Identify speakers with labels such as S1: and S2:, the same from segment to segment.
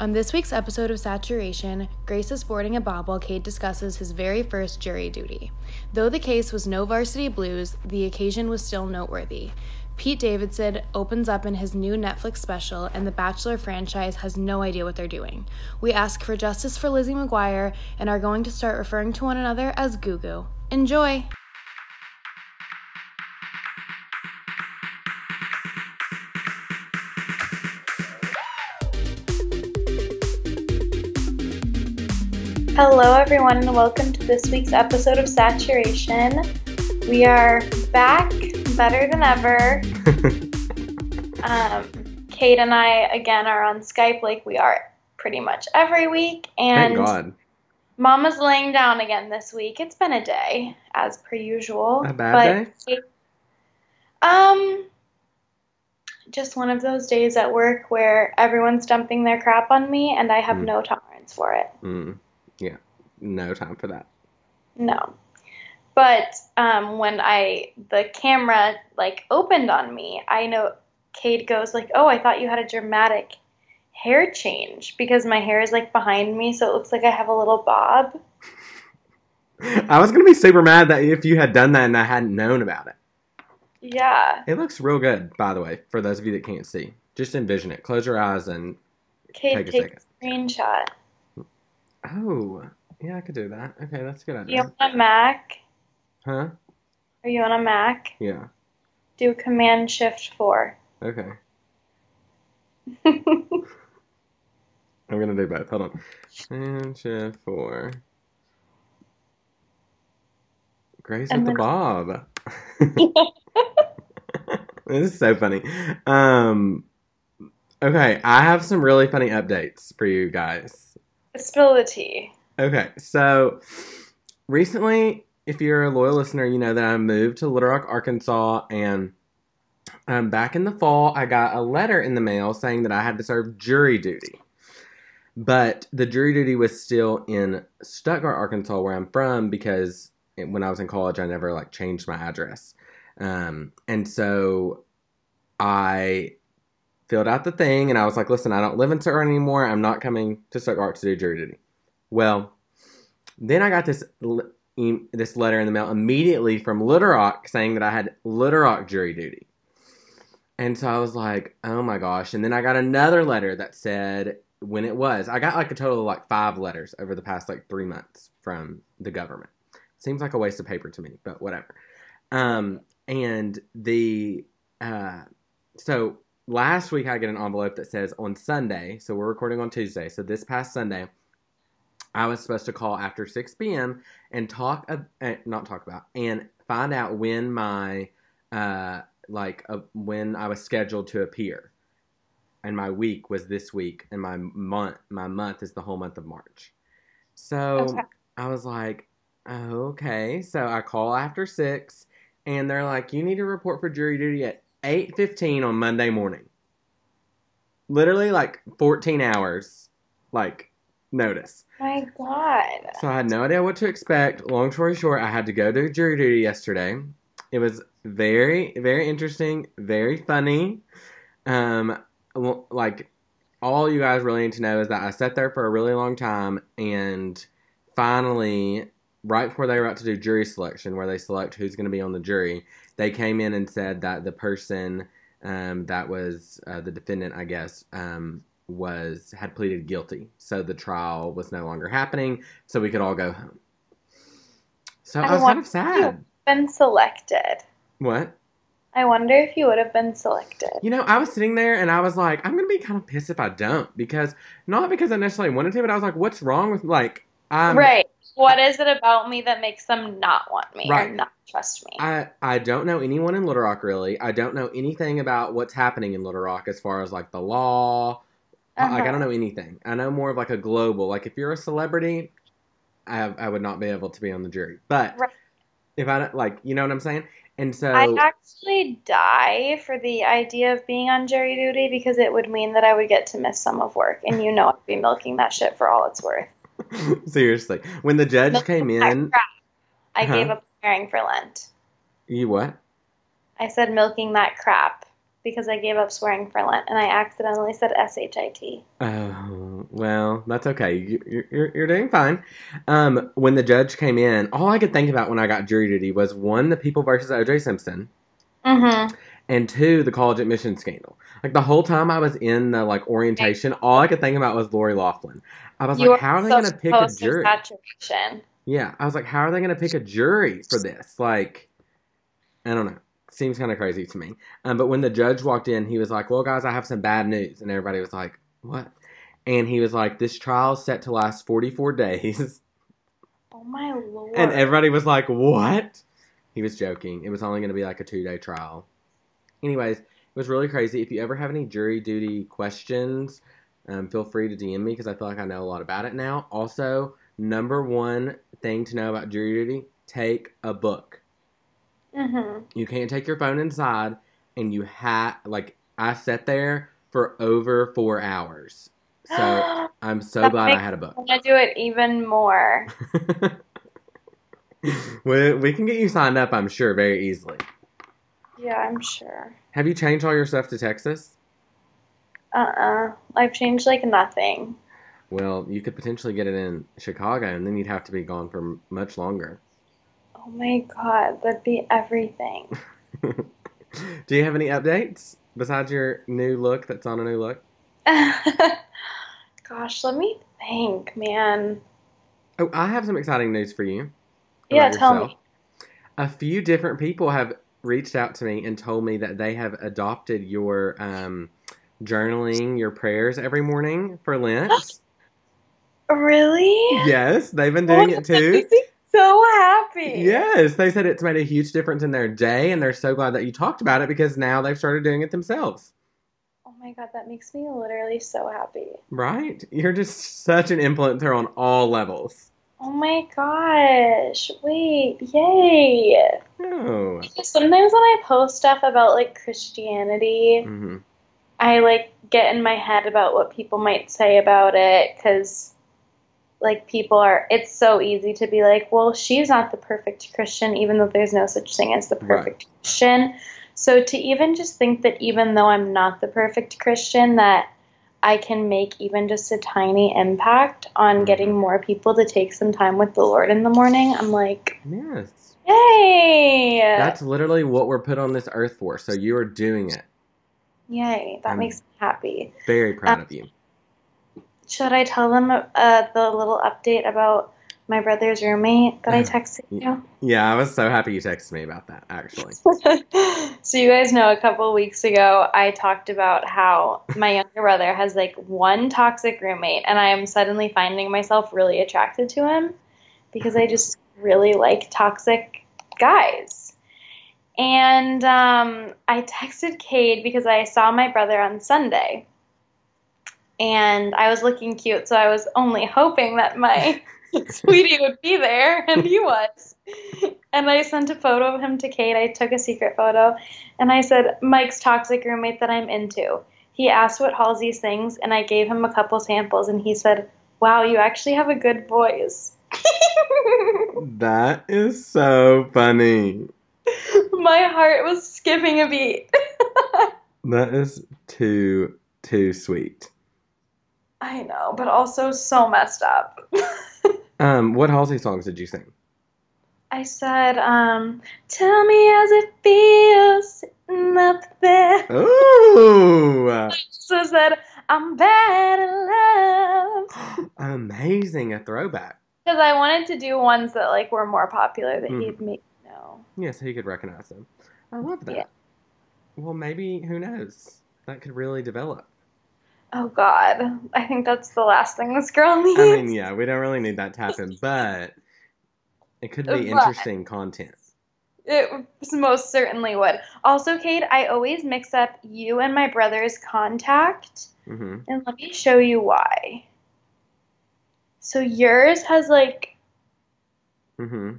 S1: On this week's episode of Saturation, Grace is sporting a bob while Cade discusses his very first jury duty. Though the case was no varsity blues, the occasion was still noteworthy. Pete Davidson opens up in his new Netflix special, and the Bachelor franchise has no idea what they're doing. We ask for justice for Lizzie McGuire and are going to start referring to one another as Goo Goo. Enjoy! Hello, everyone, and welcome to this week's episode of Saturation. We are back better than ever. um, Kate and I, again, are on Skype like we are pretty much every week. And
S2: Thank God.
S1: Mama's laying down again this week. It's been a day, as per usual.
S2: A bad
S1: day? Um, just one of those days at work where everyone's dumping their crap on me and I have
S2: Mm.
S1: no tolerance for it.
S2: Mm. Yeah. No time for that.
S1: No. But um, when I the camera like opened on me, I know Cade goes like, "Oh, I thought you had a dramatic hair change because my hair is like behind me, so it looks like I have a little bob."
S2: I was gonna be super mad that if you had done that and I hadn't known about it.
S1: Yeah,
S2: It looks real good, by the way, for those of you that can't see. Just envision it. Close your eyes and
S1: Cade
S2: Take a
S1: take a screenshot.
S2: Oh, yeah, I could do that. Okay, that's a good idea.
S1: You on a Mac?
S2: Huh?
S1: Are you on a Mac?
S2: Yeah.
S1: Do Command Shift Four.
S2: Okay. I'm gonna do both. Hold on. And shift four. Grace
S1: And
S2: with the bob. this is so funny. Um okay, I have some really funny updates for you guys.
S1: Spill the tea.
S2: Okay, so recently, if you're a loyal listener, you know that I moved to Little Rock, Arkansas, and um, back in the fall, I got a letter in the mail saying that I had to serve jury duty. But the jury duty was still in Stuttgart, Arkansas, where I'm from, because when I was in college, I never like changed my address, um, and so I filled out the thing, and I was like, "Listen, I don't live in Stuttgart anymore. I'm not coming to Stuttgart to do jury duty." Well, then I got this this letter in the mail immediately from Little Rock saying that I had Little Rock jury duty. And so I was like, oh my gosh. And then I got another letter that said when it was. I got like a total of like five letters over the past like three months from the government. Seems like a waste of paper to me, but whatever. Um, and the, uh, so last week I get an envelope that says on Sunday, so we're recording on Tuesday. So this past Sunday, I was supposed to call after 6 p.m. and talk, uh, not talk about, and find out when my, uh, like, uh, when I was scheduled to appear. And my week was this week, and my month, my month is the whole month of March. So
S1: Okay.
S2: I was like, oh, okay. So I call after six, and they're like, you need to report for jury duty at 8.15 on Monday morning. Literally, like, 14 hours, like, notice.
S1: My God.
S2: So I had no idea what to expect. Long story short, I had to go to jury duty yesterday. It was very, very interesting, very funny. Um, like all you guys really need to know is that I sat there for a really long time, and finally, right before they were about to do jury selection, where they select who's going to be on the jury, they came in and said that the person um, that was uh, the defendant, I guess, um, was had pleaded guilty, so the trial was no longer happening, so we could all go home. So I,
S1: I
S2: was kind of sad.
S1: Been selected.
S2: What?
S1: I wonder if you would have been selected.
S2: You know, I was sitting there and I was like, I'm gonna be kind of pissed if I don't because not because I necessarily wanted to, but I was like, what's wrong with like um,
S1: right. What is it about me that makes them not want me or not trust me?
S2: I I don't know anyone in Little Rock really. I don't know anything about what's happening in Little Rock as far as like the law. Like I
S1: Uh-huh.
S2: don't know anything. I know more of like a global. Like if you're a celebrity, I I would not be able to be on the jury. But
S1: Right.
S2: if I don't like, you know what I'm saying? And so
S1: I actually die for the idea of being on jury duty because it would mean that I would get to miss some of work, and you know I'd be milking that shit for all it's worth.
S2: seriously, when the judge came in.
S1: I
S2: Uh-huh.
S1: gave up swearing for Lent.
S2: you what?
S1: I said milking that crap. because I gave up swearing for Lent and I accidentally said S H I T.
S2: Oh, well, that's okay. You- You're, you're, you're doing fine. Um, when the judge came in, all I could think about when I got jury duty was one, the people versus O.J. Simpson,
S1: Mm-hmm.
S2: And two, the college admission scandal. Like the whole time I was in the like orientation, all I could think about was Lori Loughlin. I was
S1: You
S2: like, how are they going to pick a jury?
S1: Saturation.
S2: Yeah, I was like, how are they going to pick a jury for this? Like, I don't know. Seems kind of crazy to me. Um, but when the judge walked in, he was like, "Well, guys, I have some bad news," and everybody was like, "What?" And he was like, "This trial's set to last 44 days,"
S1: Oh my lord.
S2: and everybody was like, "What?" He was joking. It was only going to be like a two-day trial. Anyways, it was really crazy. If you ever have any jury duty questions, um, feel free to DM me because I feel like I know a lot about it now. Also, number one thing to know about jury duty: take a book.
S1: mm-hmm.
S2: You can't take your phone inside, and you have like I sat there for over four hours. So I'm so
S1: That
S2: glad I had a book.
S1: I want to do it even more.
S2: we, we can get you signed up, I'm sure, very easily.
S1: Yeah, I'm sure.
S2: Have you changed all your stuff to Texas?
S1: Uh-uh. I've changed like nothing.
S2: Well, you could potentially get it in Chicago, and then you'd have to be gone for m- much longer.
S1: Oh my god, that'd be everything.
S2: Do you have any updates besides your new look that's on a new look?
S1: Gosh, let me think, man.
S2: Oh, I have some exciting news for you.
S1: Yeah, tell
S2: yourself.
S1: me.
S2: A few different people have reached out to me and told me that they have adopted your um, journaling, your prayers every morning for Lent.
S1: Really?
S2: yes, they've been doing it too.
S1: so happy.
S2: Yes, they said it's made a huge difference in their day, and they're so glad that you talked about it because now they've started doing it themselves.
S1: Oh my god, that makes me literally so happy.
S2: Right? You're just such an influencer on all levels.
S1: Oh my gosh. Wait, yay.
S2: Oh.
S1: Sometimes when I post stuff about like Christianity,
S2: hmm
S1: I like get in my head about what people might say about it because like people are it's so easy to be like well she's not the perfect christian even though there's no such thing as the
S2: Right.
S1: perfect christian so to even just think that even though i'm not the perfect christian that i can make even just a tiny impact on
S2: Mhm.
S1: getting more people to take some time with the lord in the morning i'm like
S2: Yes.
S1: yay
S2: That's literally what we're put on this earth for. So you are doing it.
S1: yay that
S2: I'm-
S1: makes me happy
S2: Very proud
S1: Um,
S2: of you.
S1: Should I tell them uh, the little update about my brother's roommate that I texted you?
S2: Yeah, I was so happy you texted me about that, actually.
S1: so you guys know a couple weeks ago I talked about how my younger brother has like one toxic roommate and I am suddenly finding myself really attracted to him because I just really like toxic guys. And um, I texted Cade because I saw my brother on Sunday. And I was looking cute, so I was only hoping that my sweetie would be there, and he was. And I sent a photo of him to Kate. I took a secret photo, and I said, Mike's toxic roommate that I'm into. He asked what Halsey sings, and I gave him a couple samples, and he said, Wow, you actually have a good voice.
S2: That is so funny.
S1: My heart was skipping a beat.
S2: That is too, too sweet.
S1: I know, but also so messed up.
S2: Um, what Halsey songs did you sing?
S1: I said, um, tell me as it feels sitting up there.
S2: Ooh!
S1: So I said, I'm bad at love.
S2: Amazing, a throwback.
S1: Because I wanted to do ones that like were more popular that
S2: Mhm.
S1: he'd make know.
S2: Yeah, so he could recognize them. I love that.
S1: Yeah.
S2: Well, maybe, who knows? That could really develop.
S1: Oh God, I think that's the last thing this girl needs.
S2: I mean, yeah, we don't really need that to happen, but it could be interesting content.
S1: It most certainly would. Also, Kate, I always mix up you and my brother's contact,
S2: hmm
S1: and let me show you why. So yours has like
S2: hmm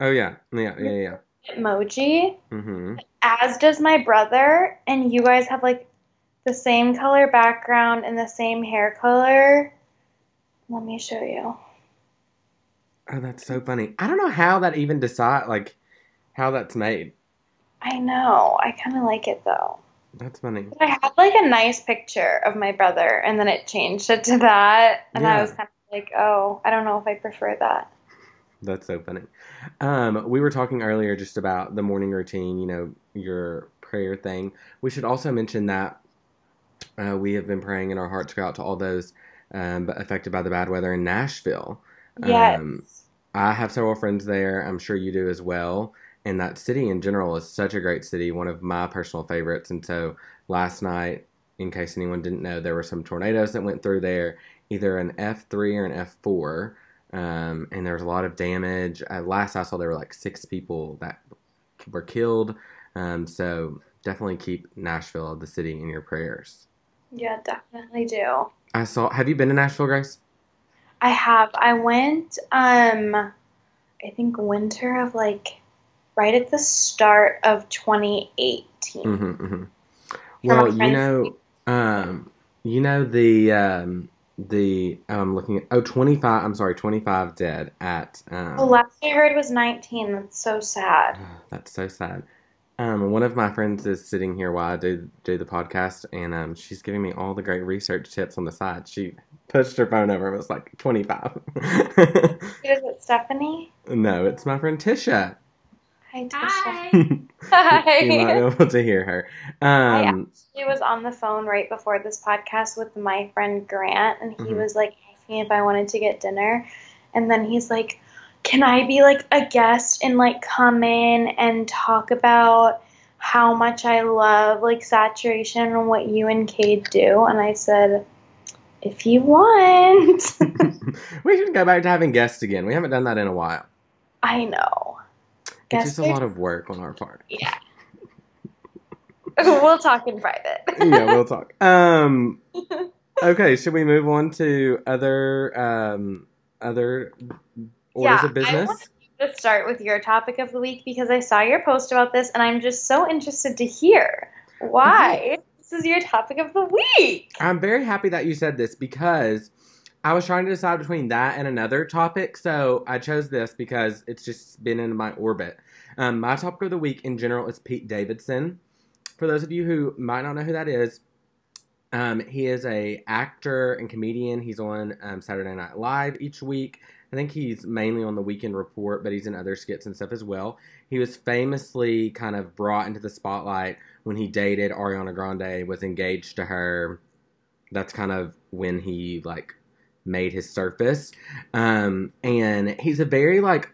S2: Oh, yeah. Yeah, yeah, yeah.
S1: emoji,
S2: hmm
S1: as does my brother, and you guys have like the same color background and the same hair color. Let me show you.
S2: Oh, that's so funny. I don't know how that even decide, like, how that's made.
S1: I know. I kind of like it though.
S2: That's funny.
S1: I had like a nice picture of my brother, and then it changed it to that, and I was kind of like, oh, I don't know if I prefer that.
S2: That's so funny. Um, we were talking earlier just about the morning routine, you know, your prayer thing. We should also mention that uh, we have been praying in our hearts go out to all those um, affected by the bad weather in Nashville.
S1: Yes.
S2: Um, I have several friends there. I'm sure you do as well. And that city in general is such a great city, one of my personal favorites. And so last night, in case anyone didn't know, there were some tornadoes that went through there, either an F3 or an F4. Um, and there was a lot of damage. Uh, last I saw, there were like six people that were killed. Um, so definitely keep Nashville, the city, in your prayers.
S1: yeah, definitely do.
S2: I saw. Have you been to Nashville, Grace?
S1: I have. I went, um, I think winter of like right at the start of 2018.
S2: hmm hmm Well, you know, um, you know the um, the I'm looking at oh 25 I'm sorry 25 dead at um,
S1: The last I heard was 19. That's so sad.
S2: that's so sad. Um, one of my friends is sitting here while I do do the podcast, and um, she's giving me all the great research tips on the side. She pushed her phone over and was like 25.
S1: Is it Stephanie?
S2: no, it's my friend Tisha.
S1: Hi, Tisha.
S3: Hi.
S2: you might be able to hear her. Um,
S1: She was on the phone right before this podcast with my friend Grant, and he
S2: Mhm.
S1: was like asking if I wanted to get dinner. And then he's like, Can I be like a guest and like come in and talk about how much I love like saturation and what you and Cade do? And I said, If you want.
S2: we should go back to having guests again. We haven't done that in a while.
S1: I know.
S2: It's just a lot of work on our part.
S1: Yeah. we'll talk in private.
S2: yeah, we'll talk. Um, okay, should we move on to other um, other orders
S1: Yeah,
S2: of
S1: I
S2: business?
S1: Let's start with your topic of the week because I saw your post about this and I'm just so interested to hear why this is your topic of the week.
S2: I'm very happy that you said this because I was trying to decide between that and another topic, so I chose this because it's just been in my orbit. Um, my topic of the week in general is Pete Davidson. For those of you who might not know who that is, um, he is a actor and comedian. He's on um, Saturday Night Live each week. I think he's mainly on the Weekend Report, but he's in other skits and stuff as well. He was famously kind of brought into the spotlight when he dated Ariana Grande, was engaged to her. That's kind of when he like made his surface. Um, and he's a very like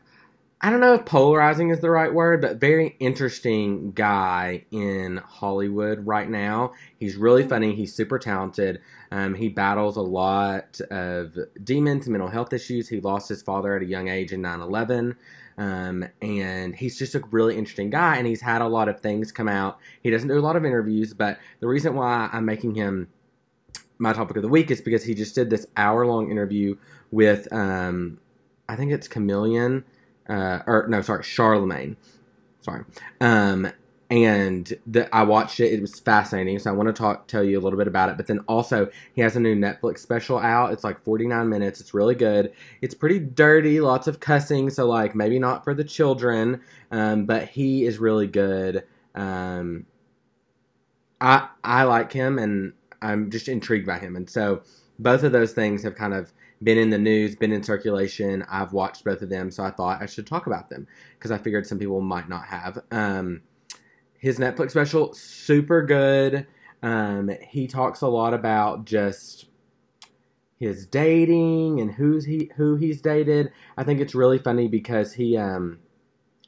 S2: I don't know if polarizing is the right word, but very interesting guy in Hollywood right now. He's really funny. He's super talented. Um, he battles a lot of demons, mental health issues. He lost his father at a young age in 9 11. Um, and he's just a really interesting guy. And he's had a lot of things come out. He doesn't do a lot of interviews, but the reason why I'm making him my topic of the week is because he just did this hour long interview with, um, I think it's Chameleon uh, or no, sorry, Charlemagne. Sorry. Um, and the, I watched it. It was fascinating. So I want to talk, tell you a little bit about it. But then also, he has a new Netflix special out. It's like 49 minutes. It's really good. It's pretty dirty, lots of cussing. So like maybe not for the children, um, but he is really good. Um, I I like him, and I'm just intrigued by him. And so both of those things have kind of been in the news, been in circulation. I've watched both of them, so I thought I should talk about them because I figured some people might not have. Um, his Netflix special, super good. Um, he talks a lot about just his dating and who's he who he's dated. I think it's really funny because he um,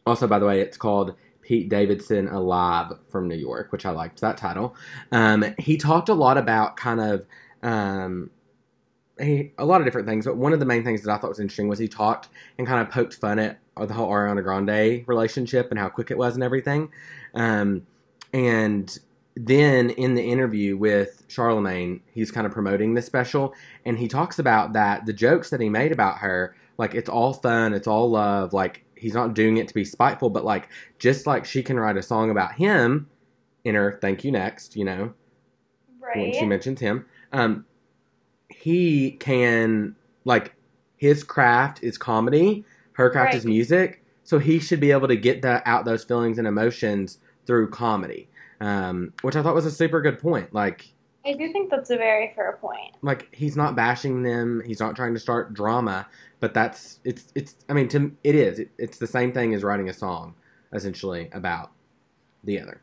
S2: also, by the way, it's called Pete Davidson Alive from New York, which I liked that title. Um, he talked a lot about kind of um, he, a lot of different things, but one of the main things that I thought was interesting was he talked and kind of poked fun at the whole Ariana Grande relationship and how quick it was and everything. Um, and then in the interview with Charlemagne, he's kind of promoting this special, and he talks about that the jokes that he made about her, like it's all fun, it's all love, like he's not doing it to be spiteful, but like just like she can write a song about him in her "Thank You Next," you know, when she mentions him. Um, he can like his craft is comedy, her craft
S1: Right.
S2: is music, so he should be able to get that out those feelings and emotions through comedy. um, which I thought was a super good point. Like,
S1: I do think that's a very fair point.
S2: like he's not bashing them. He's not trying to start drama. But that's it's it's. I mean, to it is. It, it's the same thing as writing a song, essentially about the other.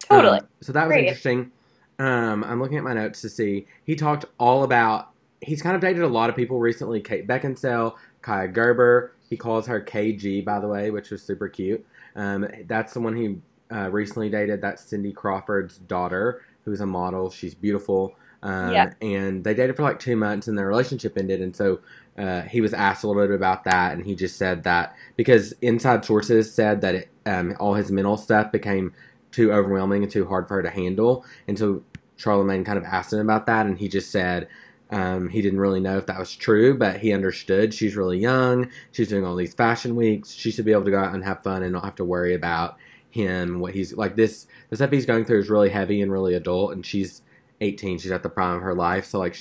S1: Totally.
S2: Um, so that was
S1: Great.
S2: interesting. Um, I'm looking at my notes to see. He talked all about. He's kind of dated a lot of people recently. Kate Beckinsale, Kaia Gerber. He calls her KG, by the way, which was super cute. Um, that's the one he uh, recently dated. That's Cindy Crawford's daughter, who's a model. She's beautiful. Um,
S1: Yeah.
S2: And they dated for like two months, and their relationship ended. And so uh, he was asked a little bit about that, and he just said that because inside sources said that it, um, all his mental stuff became too overwhelming and too hard for her to handle. And so Charlemagne kind of asked him about that, and he just said um, he didn't really know if that was true, but he understood. She's really young. She's doing all these fashion weeks. She should be able to go out and have fun and not have to worry about him. What he's like this. The stuff he's going through is really heavy and really adult, and she's 18. She's at the prime of her life, so like.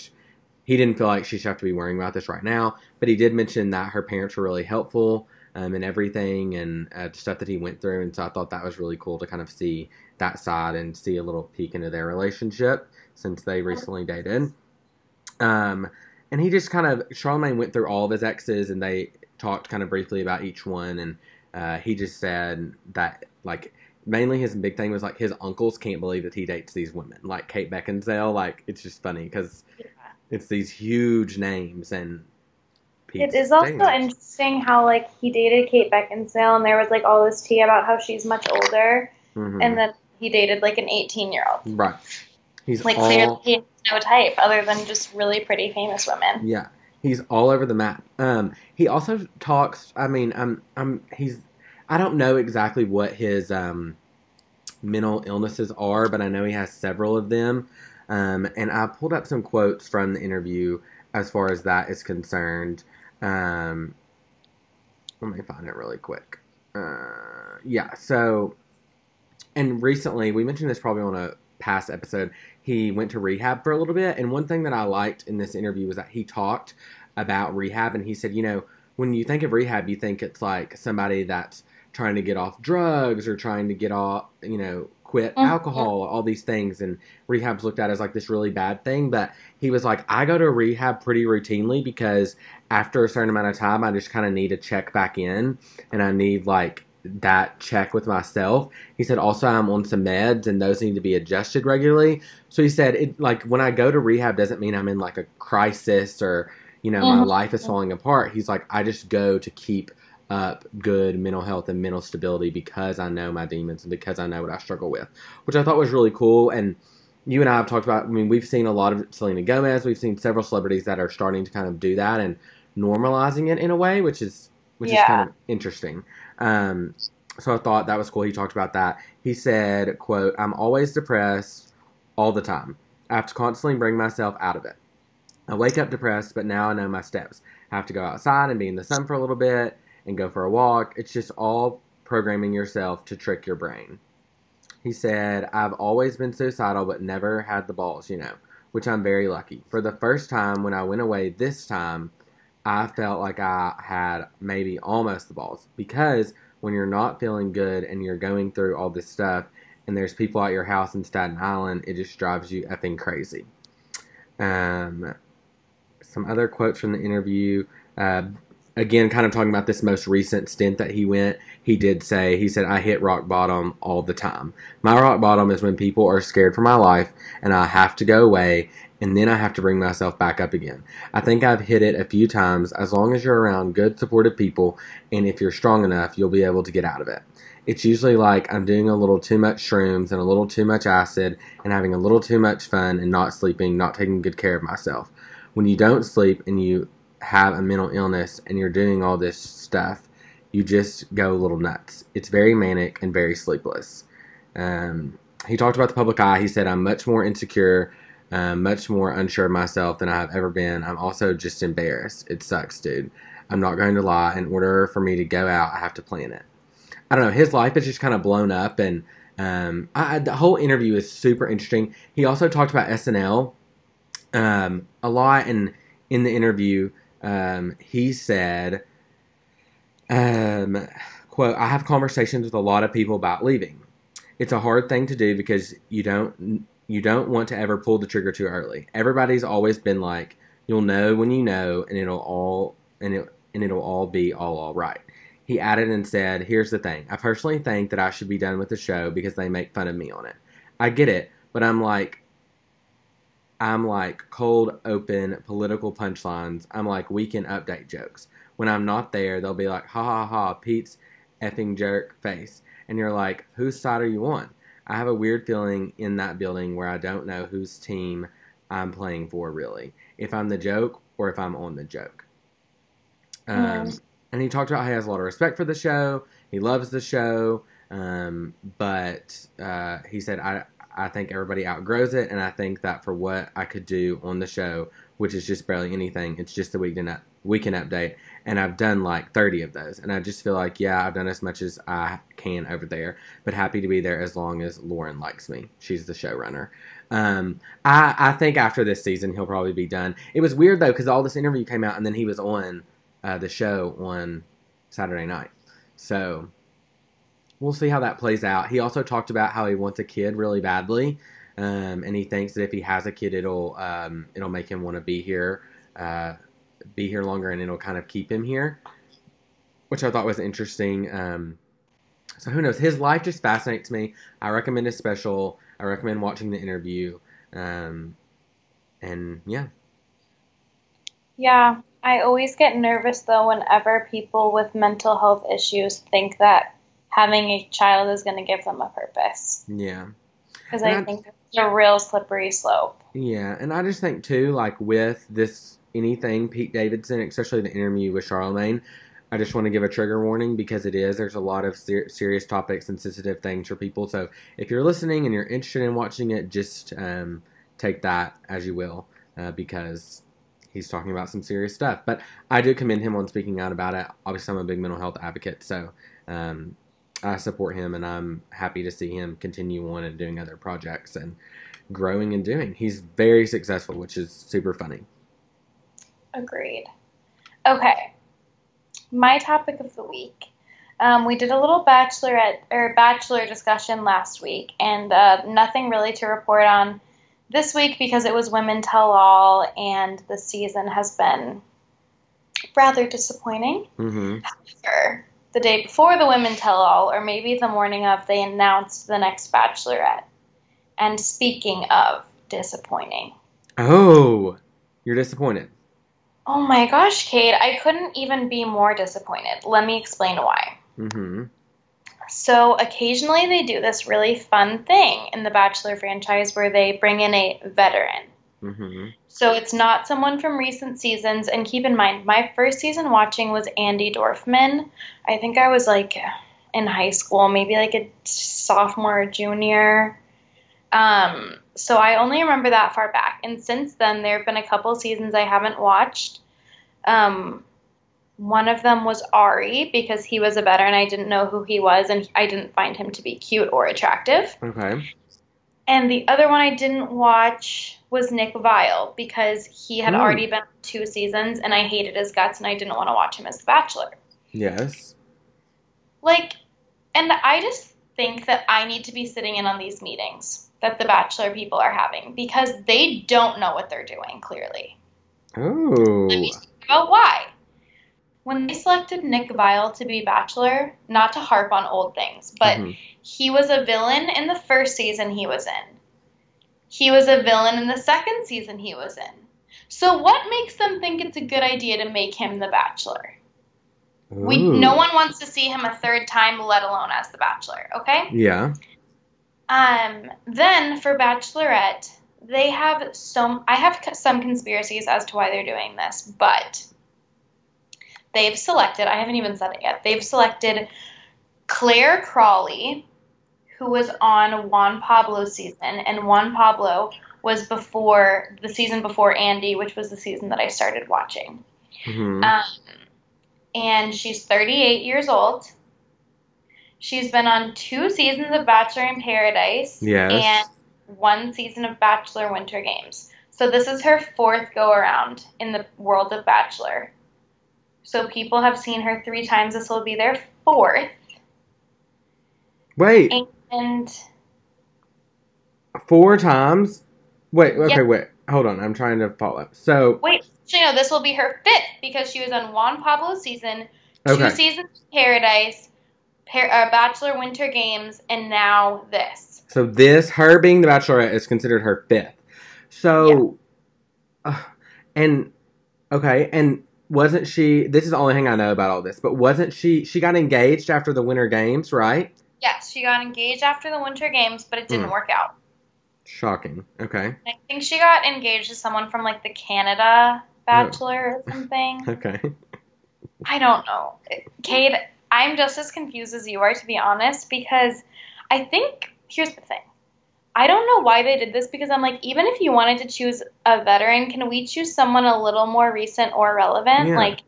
S2: he didn't feel like she should have to be worrying about this right now, but he did mention that her parents were really helpful um, and everything and uh, stuff that he went through. And so I thought that was really cool to kind of see that side and see a little peek into their relationship since they recently dated. Um, and he just kind of, Charlemagne went through all of his exes and they talked kind of briefly about each one. And uh, he just said that, like, mainly his big thing was like his uncles can't believe that he dates these women, like Kate Beckinsale. Like, it's just funny because it's these huge names and
S1: It is also interesting how like he dated Kate Beckinsale and there was like all this tea about how she's much older
S2: Mhm.
S1: and then he dated like an 18 year old.
S2: right. He's
S1: Like
S2: all,
S1: clearly he has no type other than just really pretty famous women.
S2: Yeah, he's all over the map. Um, he also talks. I mean, um, um, he's. I don't know exactly what his um, mental illnesses are, but I know he has several of them. Um, and I pulled up some quotes from the interview as far as that is concerned. Um, let me find it really quick. Uh, yeah, so, and recently, we mentioned this probably on a past episode, he went to rehab for a little bit. And one thing that I liked in this interview was that he talked about rehab and he said, you know, when you think of rehab, you think it's like somebody that's trying to get off drugs or trying to get off, you know, quit
S1: Mhm.
S2: alcohol, all these things. And rehab's looked at as like this really bad thing. But he was like, I go to rehab pretty routinely because after a certain amount of time, I just kind of need to check back in and I need like that check with myself. He said also I'm on some meds and those need to be adjusted regularly. So he said it like when I go to rehab doesn't mean I'm in like a crisis or you know my
S1: Mhm.
S2: life is falling apart. He's like I just go to keep up good mental health and mental stability because I know my demons and because I know what I struggle with, which I thought was really cool and you and I have talked about I mean we've seen a lot of Selena Gomez, we've seen several celebrities that are starting to kind of do that and normalizing it in a way which is which is kind of interesting. Um, so I thought that was cool. He talked about that. He said, "quote I'm always depressed all the time. I have to constantly bring myself out of it. I wake up depressed, but now I know my steps. I have to go outside and be in the sun for a little bit and go for a walk. It's just all programming yourself to trick your brain." He said, "I've always been suicidal, but never had the balls, you know." Which I'm very lucky. For the first time when I went away this time, I felt like I had maybe almost the balls because when you're not feeling good and you're going through all this stuff and there's people at your house in Staten Island, it just drives you effing crazy. Um, some other quotes from the interview. Uh, again, kind of talking about this most recent stint that he went, he did say, he said, I hit rock bottom all the time. My rock bottom is when people are scared for my life and I have to go away and then I have to bring myself back up again. I think I've hit it a few times. As long as you're around good, supportive people, and if you're strong enough, you'll be able to get out of it. It's usually like I'm doing a little too much shrooms and a little too much acid and having a little too much fun and not sleeping, not taking good care of myself. When you don't sleep and you have a mental illness and you're doing all this stuff, you just go a little nuts. It's very manic and very sleepless. Um, he talked about the public eye. He said, I'm much more insecure um, much more unsure of myself than I've ever been. I'm also just embarrassed. It sucks, dude. I'm not going to lie. In order for me to go out, I have to plan it. I don't know. His life is just kind of blown up, and um, I, the whole interview is super interesting. He also talked about SNL um, a lot, and in the interview, um, he said, um, "quote I have conversations with a lot of people about leaving." It's a hard thing to do because you don't you don't want to ever pull the trigger too early. Everybody's always been like, you'll know when you know, and it'll all and it and it'll all be all all right. He added and said, "Here's the thing. I personally think that I should be done with the show because they make fun of me on it. I get it, but I'm like." I'm like cold, open, political punchlines. I'm like weekend update jokes. When I'm not there, they'll be like, ha ha ha, Pete's effing jerk face. And you're like, whose side are you on? I have a weird feeling in that building where I don't know whose team I'm playing for, really. If I'm the joke or if I'm on the joke. Um. And he talked about how he has a lot of respect for the show. He loves the show. Um, but uh, he said, I, I think everybody outgrows it. And I think that for what I could do on the show, which is just barely anything, it's just a weekend, up, weekend update. And I've done like 30 of those. And I just feel like, yeah, I've done as much as I can over there, but happy to be there as long as Lauren likes me. She's the showrunner. Um, I, I think after this season, he'll probably be done. It was weird though, because all this interview came out and then he was on uh, the show on Saturday night. So we'll see how that plays out. He also talked about how he wants a kid really badly. Um, and he thinks that if he has a kid, it'll um, it'll make him want to be here, uh, be here longer, and it'll kind of keep him here, which I thought was interesting. Um, so who knows? His life just fascinates me. I recommend his special. I recommend watching the interview. Um, and yeah,
S1: Yeah, I always get nervous though whenever people with mental health issues think that having a child is going to give them a purpose.
S2: yeah.
S1: Because I
S2: I-
S1: think it's a real slippery slope.
S2: Yeah, and I just think too, like with this anything Pete Davidson, especially the interview with Charlemagne, I just want to give a trigger warning because it is there's a lot of ser- serious topics and sensitive things for people. So if you're listening and you're interested in watching it, just um, take that as you will, uh, because he's talking about some serious stuff. But I do commend him on speaking out about it. Obviously, I'm a big mental health advocate, so um, I support him, and I'm happy to see him continue on and doing other projects and growing and doing. He's very successful, which is super funny.
S1: Agreed. Okay. My topic of the week. Um, we did a little bachelorette or bachelor discussion last week, and uh, nothing really to report on this week because it was Women Tell All, and the season has been rather disappointing.
S2: hmm
S1: Sure. The day before the Women Tell All, or maybe the morning of, they announced the next bachelorette. And speaking of disappointing,
S2: Oh, you're disappointed.
S1: Oh my gosh, Kate, I couldn't even be more disappointed. Let me explain why.
S2: Mm-hmm.
S1: So, occasionally they do this really fun thing in the Bachelor franchise where they bring in a veteran.
S2: Hmm
S1: So, it's not someone from recent seasons. And keep in mind, my first season watching was Andi Dorfman. I think I was like in high school, maybe like a sophomore or junior. Um, so I only remember that far back. And since then, there have been a couple seasons I haven't watched. Um, one of them was Arie because he was a veteran. I didn't know who he was, and I didn't find him to be cute or attractive.
S2: Okay.
S1: And the other one I didn't watch was Nick Viall because he had
S2: Hmm.
S1: already been two seasons, and I hated his guts, and I didn't want to watch him as The Bachelor.
S2: Yes.
S1: Like, and I just think that I need to be sitting in on these meetings that the Bachelor people are having because they don't know what they're doing, clearly.
S2: Oh.
S1: Let me speak about why. When they selected Nick Viall to be Bachelor, not to harp on old things, but
S2: Mhm.
S1: He was a villain in the first season he was in. He was a villain in the second season he was in. So what makes them think it's a good idea to make him the Bachelor? We no one wants to see him a third time, let alone as the Bachelor. Okay.
S2: Yeah.
S1: Um. Then for Bachelorette, they have some. I have some conspiracies as to why they're doing this, but they've selected. I haven't even said it yet. They've selected Clare Crawley, who was on Juan Pablo's season, and Juan Pablo was before the season before Andy, which was the season that I started watching.
S2: hmm
S1: Um, and she's 38 years old. She's been on two seasons of Bachelor in Paradise
S2: Yes.
S1: and one season of Bachelor Winter Games. So this is her fourth go around in the world of Bachelor. So people have seen her three times. This will be their fourth.
S2: Wait.
S1: And- And
S2: Four times. Wait, okay,
S1: Yeah.
S2: wait. Hold on. I'm trying to follow. Up. So,
S1: wait, actually, no, this will be her fifth because she was on Juan Pablo's season, two
S2: okay.
S1: seasons of Paradise, par- uh, Bachelor Winter Games, and now this.
S2: So this, her being the Bachelorette, is considered her fifth. So, uh, and okay, and wasn't she? This is the only thing I know about all this, but wasn't she? She got engaged after the Winter Games, right?
S1: Yes, she got engaged after the Winter Games, but it didn't
S2: Hmm.
S1: work out.
S2: Shocking. Okay.
S1: I think she got engaged to someone from like the Canada Bachelor or something.
S2: Okay.
S1: I don't know. Kate, I'm just as confused as you are, to be honest, because I think, here's the thing. I don't know why they did this because I'm like, even if you wanted to choose a veteran, can we choose someone a little more recent or relevant?
S2: Yeah.
S1: Like,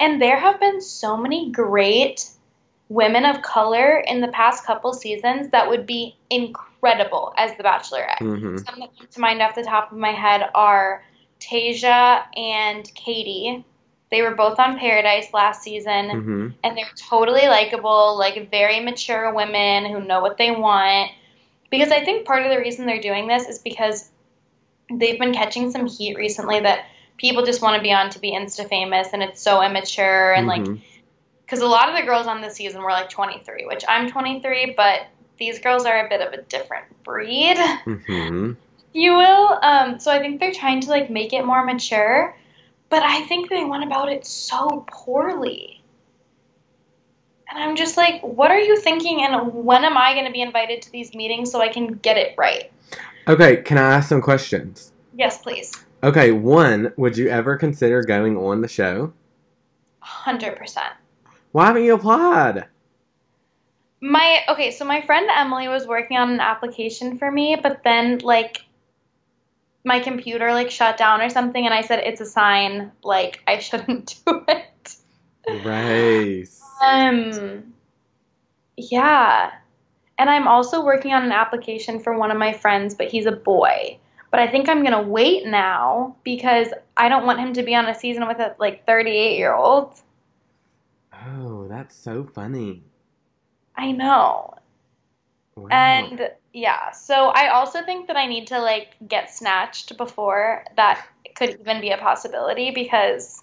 S1: and there have been so many great women of color in the past couple seasons that would be incredible as the Bachelorette.
S2: hmm
S1: Some that come to mind off the top of my head are Tayshia and Katie. They were both on Paradise last season,
S2: hmm
S1: and they're totally likable, like very mature women who know what they want. Because I think part of the reason they're doing this is because they've been catching some heat recently that people just want to be on to be insta famous, and it's so immature and like
S2: Mhm.
S1: Because a lot of the girls on this season were like 23, which I'm 23, but these girls are a bit of a different breed
S2: hmm
S1: you will. Um, so I think they're trying to like make it more mature, but I think they went about it so poorly. And I'm just like, what are you thinking? And when am I going to be invited to these meetings so I can get it right?
S2: Okay. Can I ask some questions?
S1: Yes, please.
S2: Okay. One, would you ever consider going on the show?
S1: 100%.
S2: Why haven't you applied?
S1: My okay, so my friend Emily was working on an application for me, but then like my computer like shut down or something and I said it's a sign like I shouldn't do it.
S2: Race.
S1: Um, yeah. And I'm also working on an application for one of my friends, but he's a boy. But I think I'm going to wait now because I don't want him to be on a season with a like 38 year old.
S2: Oh, that's so funny.
S1: I know.
S2: Wow.
S1: And yeah, so I also think that I need to like get snatched before that could even be a possibility because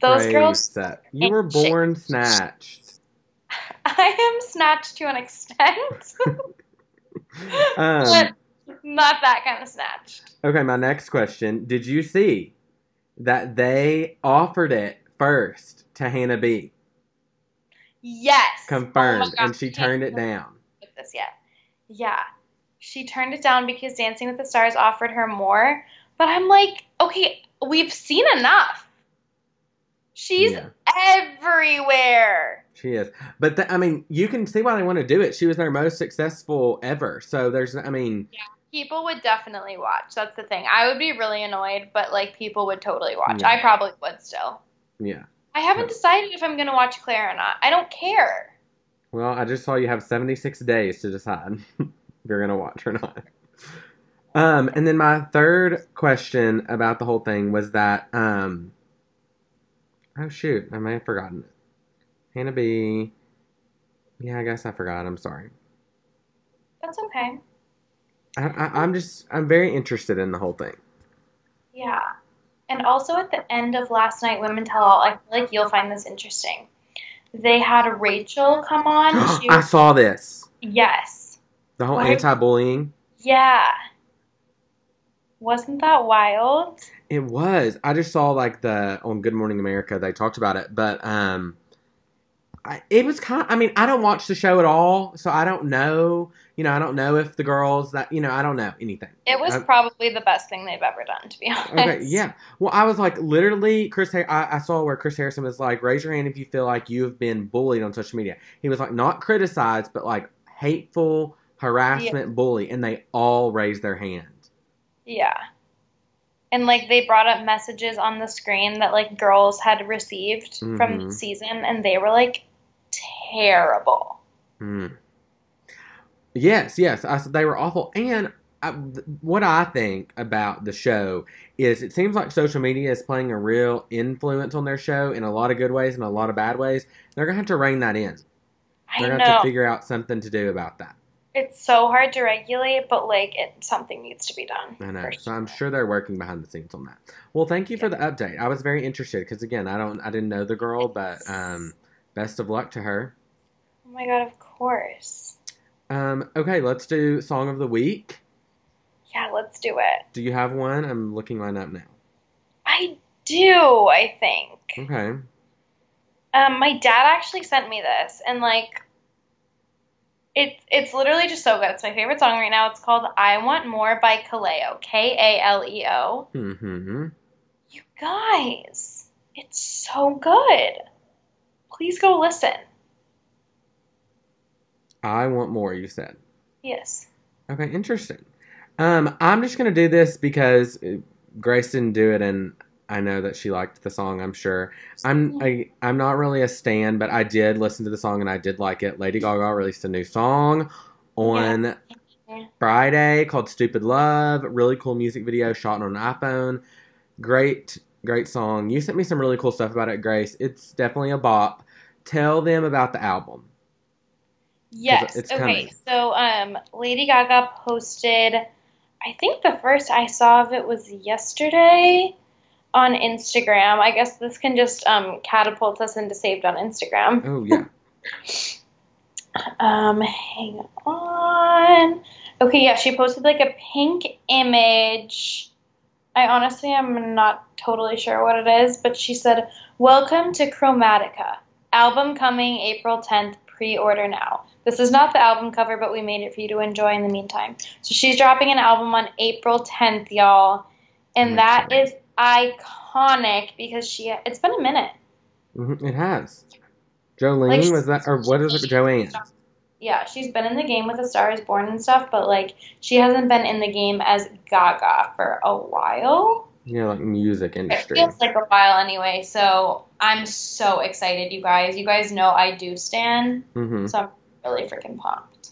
S1: those
S2: Race
S1: girls,
S2: that- You were
S1: ain't shit.
S2: born snatched.
S1: I am snatched to an extent.
S2: Um,
S1: but not that kind of snatched.
S2: okay, my next question. Did you see that they offered it first to Hannah B?
S1: Yes.
S2: Confirmed.
S1: Oh
S2: and she turned it down.
S1: this yet. Yeah. She turned it down because Dancing with the Stars offered her more. But I'm like, okay, we've seen enough. She's
S2: Yeah.
S1: everywhere.
S2: She is. But th- I mean, you can see why they want to do it. She was their most successful ever. So there's, I mean,
S1: People would definitely watch. That's the thing. I would be really annoyed, but like people would totally watch.
S2: Yeah.
S1: I probably would still.
S2: yeah.
S1: I haven't decided if I'm going to watch Claire or not. I don't care.
S2: Well, I just saw you have 76 days to decide if you're going to watch or not. Um, and then my third question about the whole thing was that, um, oh shoot, I may have forgotten it. Hannah B. Yeah, I guess I forgot. I'm sorry.
S1: That's okay.
S2: I, I, I'm just, I'm very interested in the whole thing.
S1: Yeah. And also at the end of last night, Women Tell All, I feel like you'll find this interesting. They had Rachel come on. She
S2: I saw this.
S1: yes.
S2: The whole
S1: Why-
S2: anti-bullying.
S1: Yeah. Wasn't that wild?
S2: It was. I just saw like the on Good Morning America they talked about it, but um, it was kind. of, I mean, I don't watch the show at all, so I don't know. You know, I don't know if the girls that you know, I don't know anything.
S1: It was
S2: Uh,
S1: probably the best thing they've ever done, to be honest.
S2: Okay, yeah. Well, I was like, literally, Chris. I, I saw where Chris Harrison was like, raise your hand if you feel like you have been bullied on social media. He was like, not criticized, but like hateful harassment, bully, and they all raised their hand.
S1: Yeah. And like they brought up messages on the screen that like girls had received from
S2: Mhm.
S1: the season, and they were like terrible.
S2: Hmm. Yes, yes. I said they were awful. And I, what I think about the show is it seems like social media is playing a real influence on their show in a lot of good ways and a lot of bad ways. They're going to have to rein that in. They're gonna have to figure out something to do about that.
S1: It's so hard to regulate, but like it, something needs to be done.
S2: I know.
S1: for
S2: So I'm sure they're working behind the scenes on that. Well, thank you for the update. I was very interested because again, I don't, I didn't know the girl, but um, best of luck to her.
S1: Oh my god, of course.
S2: Um, okay, let's do song of the week.
S1: Yeah, let's do it.
S2: Do you have one? I'm looking mine up now.
S1: I do, I think.
S2: Okay.
S1: Um, my dad actually sent me this, and like, it's it's literally just so good. It's my favorite song right now. It's called "I Want More" by Kaleo, K A L E O.
S2: Mm-hmm.
S1: You guys, it's so good. Please go listen.
S2: I want more. You said.
S1: Yes.
S2: Okay, interesting. Um, I'm just gonna do this because uh, Grace didn't do it, and I know that she liked the song. I'm sure. I'm I, I'm not really a stan, but I did listen to the song and I did like it. Lady Gaga released a new song on
S1: Yeah.
S2: Friday called "Stupid Love." Really cool music video shot on an iPhone. Great, great song. You sent me some really cool stuff about it, Grace. It's definitely a bop. Tell them about the album.
S1: Yes.
S2: it's
S1: okay.
S2: coming.
S1: So, um, Lady Gaga posted. I think the first I saw of it was yesterday on Instagram. I guess this can just um, catapult us into saved on Instagram.
S2: Oh yeah.
S1: Um, hang on. Okay, yeah, she posted like a pink image. I honestly am not totally sure what it is, but she said, Welcome to Chromatica. Album coming April 10th. Pre order now. This is not the album cover, but we made it for you to enjoy in the meantime. So she's dropping an album on April 10th, y'all. And
S2: I'm
S1: that is iconic because she, it's been a minute.
S2: hmm it has. Jolene
S1: Like-
S2: was that, or what is it? Joanne.
S1: Yeah, she's been in the game with A Star is Born and stuff, but like she hasn't been in the game as Gaga for a while.
S2: Know, like music industry.
S1: It feels like a while anyway, so I'm so excited, you guys. You guys know I do stand,
S2: hmm
S1: so I'm really freaking pumped.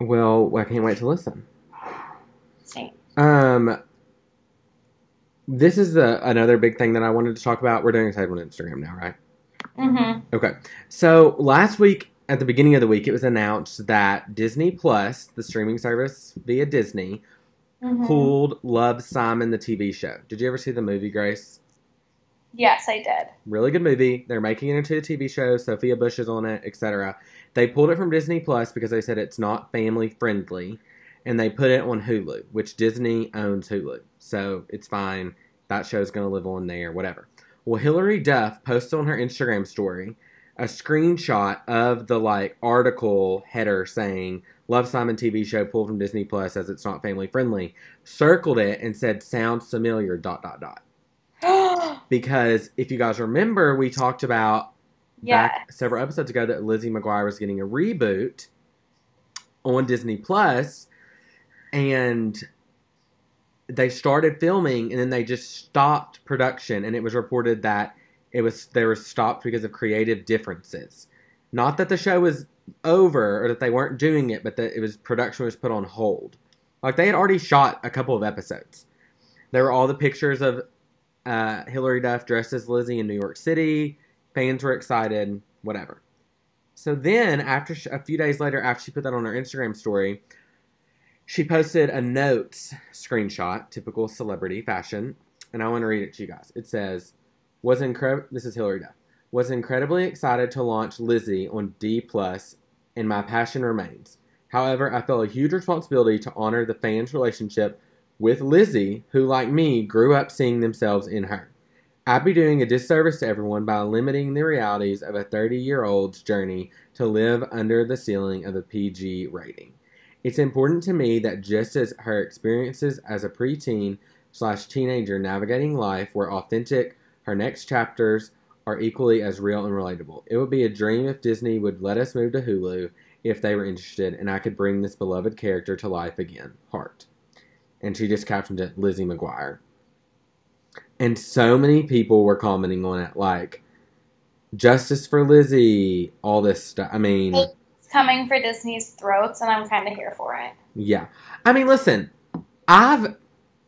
S2: Well, I can't wait to listen.
S1: Same.
S2: Um, this is the another big thing that I wanted to talk about. We're doing a save on Instagram now, right?
S1: Mm-hmm.
S2: Okay. So last week, at the beginning of the week, it was announced that Disney Plus, the streaming service via Disney,
S1: mm-hmm.
S2: pulled Love Simon the TV show. Did you ever see the movie, Grace?
S1: Yes, I did.
S2: Really good movie. They're making it into a TV show. Sophia Bush is on it, etc. They pulled it from Disney Plus because they said it's not family friendly, and they put it on Hulu, which Disney owns Hulu, so it's fine. That show's gonna live on there, whatever. Well, Hilary Duff posted on her Instagram story a screenshot of the like article header saying "Love Simon TV show pulled from Disney Plus as it's not family friendly." Circled it and said "Sounds familiar." Dot dot dot because if you guys remember, we talked about back several episodes ago that Lizzie McGuire was getting a reboot on Disney Plus, and they started filming, and then they just stopped production, and it was reported that it was they were stopped because of creative differences. Not that the show was over or that they weren't doing it, but that it was production was put on hold. Like they had already shot a couple of episodes. There were all the pictures of uh, Hilary Duff dressed as Lizzie in New York City. Fans were excited, whatever. So then, after sh- a few days later, after she put that on her Instagram story, she posted a notes screenshot, typical celebrity fashion, and I want to read it to you guys. It says, "Was incredible." This is Hilary Duff. Was incredibly excited to launch Lizzie on D plus, and my passion remains. However, I feel a huge responsibility to honor the fans' relationship with Lizzie, who, like me, grew up seeing themselves in her. I'd be doing a disservice to everyone by limiting the realities of a 30 year old's journey to live under the ceiling of a PG rating. It's important to me that just as her experiences as a preteen slash teenager navigating life were authentic, her next chapters are equally as real and relatable. It would be a dream if Disney would let us move to Hulu if they were interested, and I could bring this beloved character to life again. Heart and she just captioned it Lizzie McGuire. And so many people were commenting on it, like justice for Lizzie, all this stuff. I mean,
S1: It's coming for Disney's throats, and I'm kind of here for it.
S2: yeah. I mean, listen, I've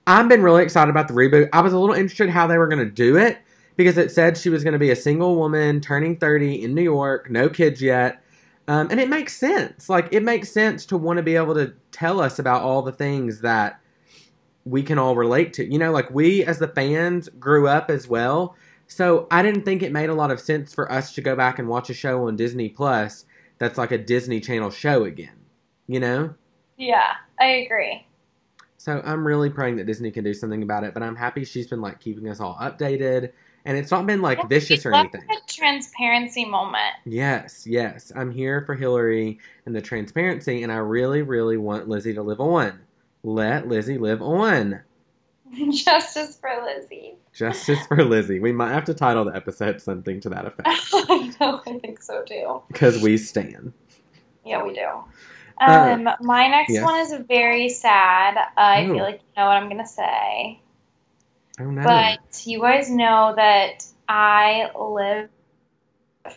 S2: I've been really excited about the reboot. I was a little interested how they were going to do it because it said she was going to be a single woman turning 30 in New York, no kids yet. Um, and it makes sense. Like it makes sense to want to be able to tell us about all the things that we can all relate to. You know, like we as the fans grew up as well. So I didn't think it made a lot of sense for us to go back and watch a show on Disney Plus that's like a Disney Channel show again. You know?
S1: Yeah, I agree.
S2: So I'm really praying that Disney can do something about it, but I'm happy she's been like keeping us all updated and it's not been like
S1: Yeah,
S2: vicious or anything.
S1: A transparency moment.
S2: Yes, yes. I'm here for Hilary and the transparency, and I really, really want Lizzie to live on. Let Lizzie live on.
S1: Justice for Lizzie.
S2: Justice for Lizzie. We might have to title the episode something to that effect
S1: I know, I think so too.
S2: because we stand.
S1: Yeah, we do.
S2: Uh,
S1: Um, my next
S2: yes.
S1: one is very sad. I
S2: Oh.
S1: feel like you know what I'm gonna say,
S2: Oh no.
S1: but you guys know that I live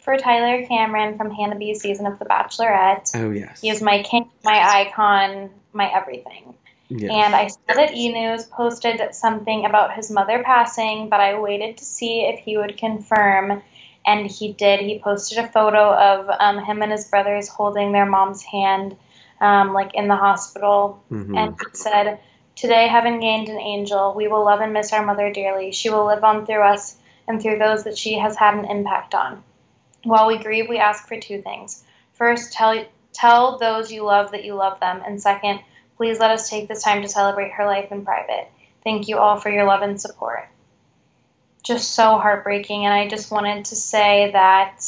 S1: for Tyler Cameron from Hannah B's season of The Bachelorette.
S2: oh yes.
S1: He is my king, my icon, my everything.
S2: Yes.
S1: And I saw that E News posted something about his mother passing, but I waited to see if he would confirm, and he did. He posted a photo of um, him and his brothers holding their mom's hand, um, like in the hospital,
S2: Mhm.
S1: and he said, Today, having gained an angel, we will love and miss our mother dearly. She will live on through us and through those that she has had an impact on. While we grieve, we ask for two things. First, tell, tell those you love that you love them. And second, please let us take this time to celebrate her life in private. Thank you all for your love and support. Just so heartbreaking. And I just wanted to say that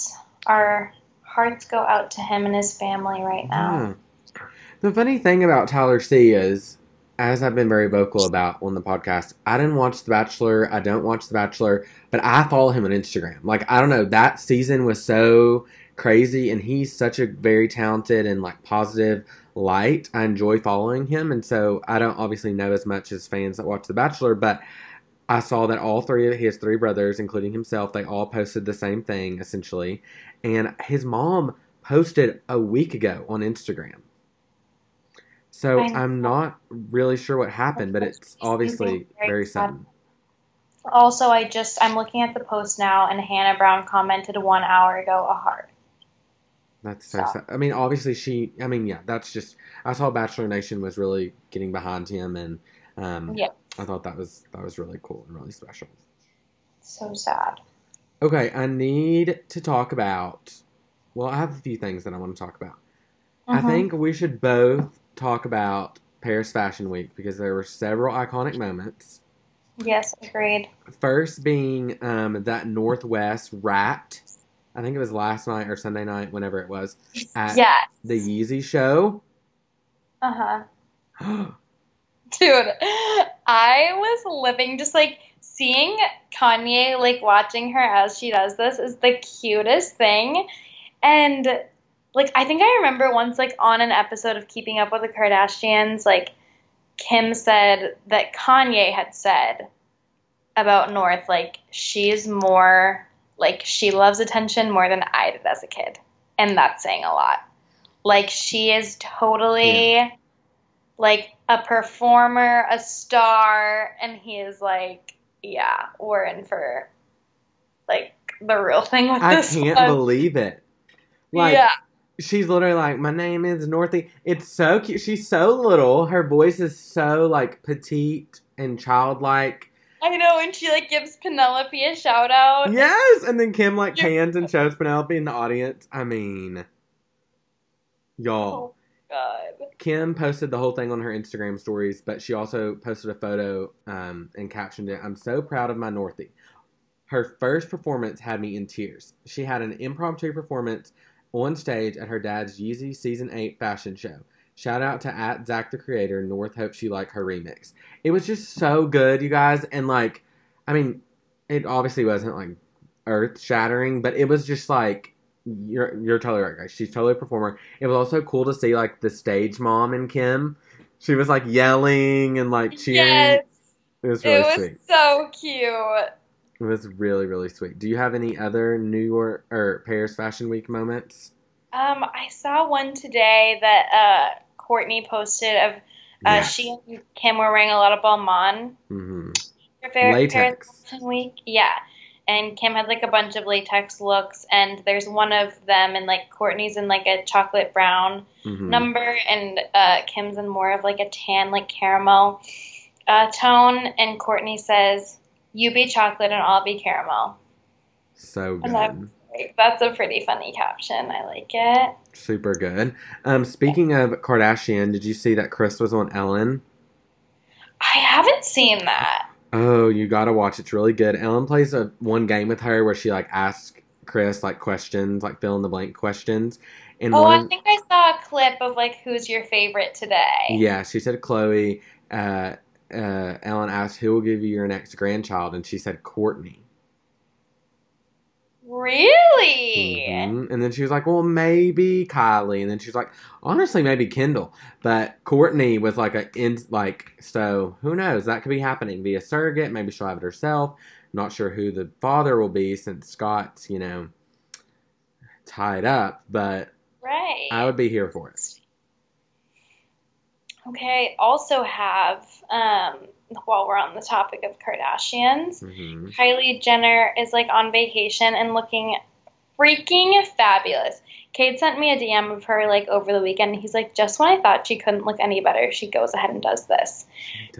S1: our hearts go out to him and his family right now.
S2: Yeah. The funny thing about Tyler C is, as I've been very vocal about on the podcast, I didn't watch The Bachelor. I don't watch The Bachelor, but I follow him on Instagram. Like I don't know, that season was so crazy, and he's such a very talented and like positive light. I enjoy following him, and so I don't obviously know as much as fans that watch The Bachelor, but. I saw that all three of his three brothers, including himself, they all posted the same thing essentially. And his mom posted a week ago on Instagram. So. I'm not really sure what happened, but it's obviously
S1: Very
S2: sudden.
S1: Also, I just I'm looking at the post now, and Hannah Brown commented one hour ago a heart.
S2: That's so
S1: So-
S2: sad. I mean, obviously she. I mean, yeah, that's just. I saw Bachelor Nation was really getting behind him, and um,
S1: Yeah.
S2: I thought that was that was really cool and really special.
S1: So sad.
S2: Okay, I need to talk about. Well, I have a few things that I want to talk about. I
S1: Mhm.
S2: think we should both talk about Paris Fashion Week because there were several iconic moments.
S1: Yes, agreed.
S2: First being um, that Northwest rapped. I think it was last night or Sunday night, whenever it was, at
S1: Yes.
S2: the Yeezy show.
S1: Uh huh. Dude, I was living just like seeing Kanye, like watching her as she does this is the cutest thing. And like, I think I remember once, like, on an episode of Keeping Up with the Kardashians, like, Kim said that Kanye had said about North, like, she's more, like, she loves attention more than I did as a kid. And that's saying a lot. Like, she is totally like a performer, a star, and he is like, yeah, we're in for like the real thing with
S2: I
S1: this
S2: can't
S1: one.
S2: believe it. Like,
S1: yeah,
S2: she's literally like, "My name is Northy." It's so cute. She's so little. Her voice is so like petite and childlike.
S1: I know, and she like gives Penelope a shout out.
S2: Yes, and then Kim like pans and shows Penelope in the audience. I mean, y'all.
S1: Oh God.
S2: Kim posted the whole thing on her Instagram stories, but she also posted a photo um, and captioned it. I'm so proud of my Northy. Her first performance had me in tears. She had an impromptu performance on stage at her dad's Yeezy Season 8 fashion show. Shout out to at Zach the Creator. North hopes she liked her remix. It was just so good, you guys. And like, I mean, it obviously wasn't like earth shattering, but it was just like, you're, you're totally right, guys. She's totally a performer. It was also cool to see like the stage mom and Kim. She was like yelling and like cheering.
S1: Yes,
S2: It was really
S1: it was
S2: sweet.
S1: so cute.
S2: It was really really sweet. Do you have any other New York or Paris Fashion Week moments?
S1: Um, I saw one today that uh Kourtney posted of uh
S2: Yes.
S1: she and Kim were wearing a lot of Balmain
S2: hmm
S1: for Fair-
S2: Latex.
S1: Paris Week. Yeah. and Kim had like a bunch of latex looks, and there's one of them, and like Kourtney's in like a chocolate brown
S2: Mhm.
S1: number, and uh, Kim's in more of like a tan, like caramel uh, tone, and Kourtney says, "You be chocolate and I'll be caramel."
S2: So good.
S1: Like, That's a pretty funny caption. I like it.
S2: Super good. Um, speaking of Kardashian, did you see that Kris was on Ellen?
S1: I haven't seen that.
S2: Oh, you gotta watch. It's really good. Ellen plays a one game with her where she like asks Kris like questions, like fill in the blank questions. And
S1: Oh,
S2: one,
S1: I think I saw a clip of like who's your favorite today.
S2: yeah, she said Khloe. Uh, uh, Ellen asked who will give you your next grandchild, and she said Kourtney.
S1: Really?
S2: Mhm. And then she was like, well, maybe Kylie. And then she was like, honestly, maybe Kendall. But Kourtney was like a in like so. Who knows? That could be happening via surrogate. Maybe she'll have it herself. Not sure who the father will be since Scott's you know tied up. But
S1: Right.
S2: I would be here for it.
S1: Okay. Also have um, while we're on the topic of Kardashians,
S2: hmm
S1: Kylie Jenner is like on vacation and looking freaking fabulous. Kate sent me a DM of her like over the weekend. He's like, just when I thought she couldn't look any better, she goes ahead and does this.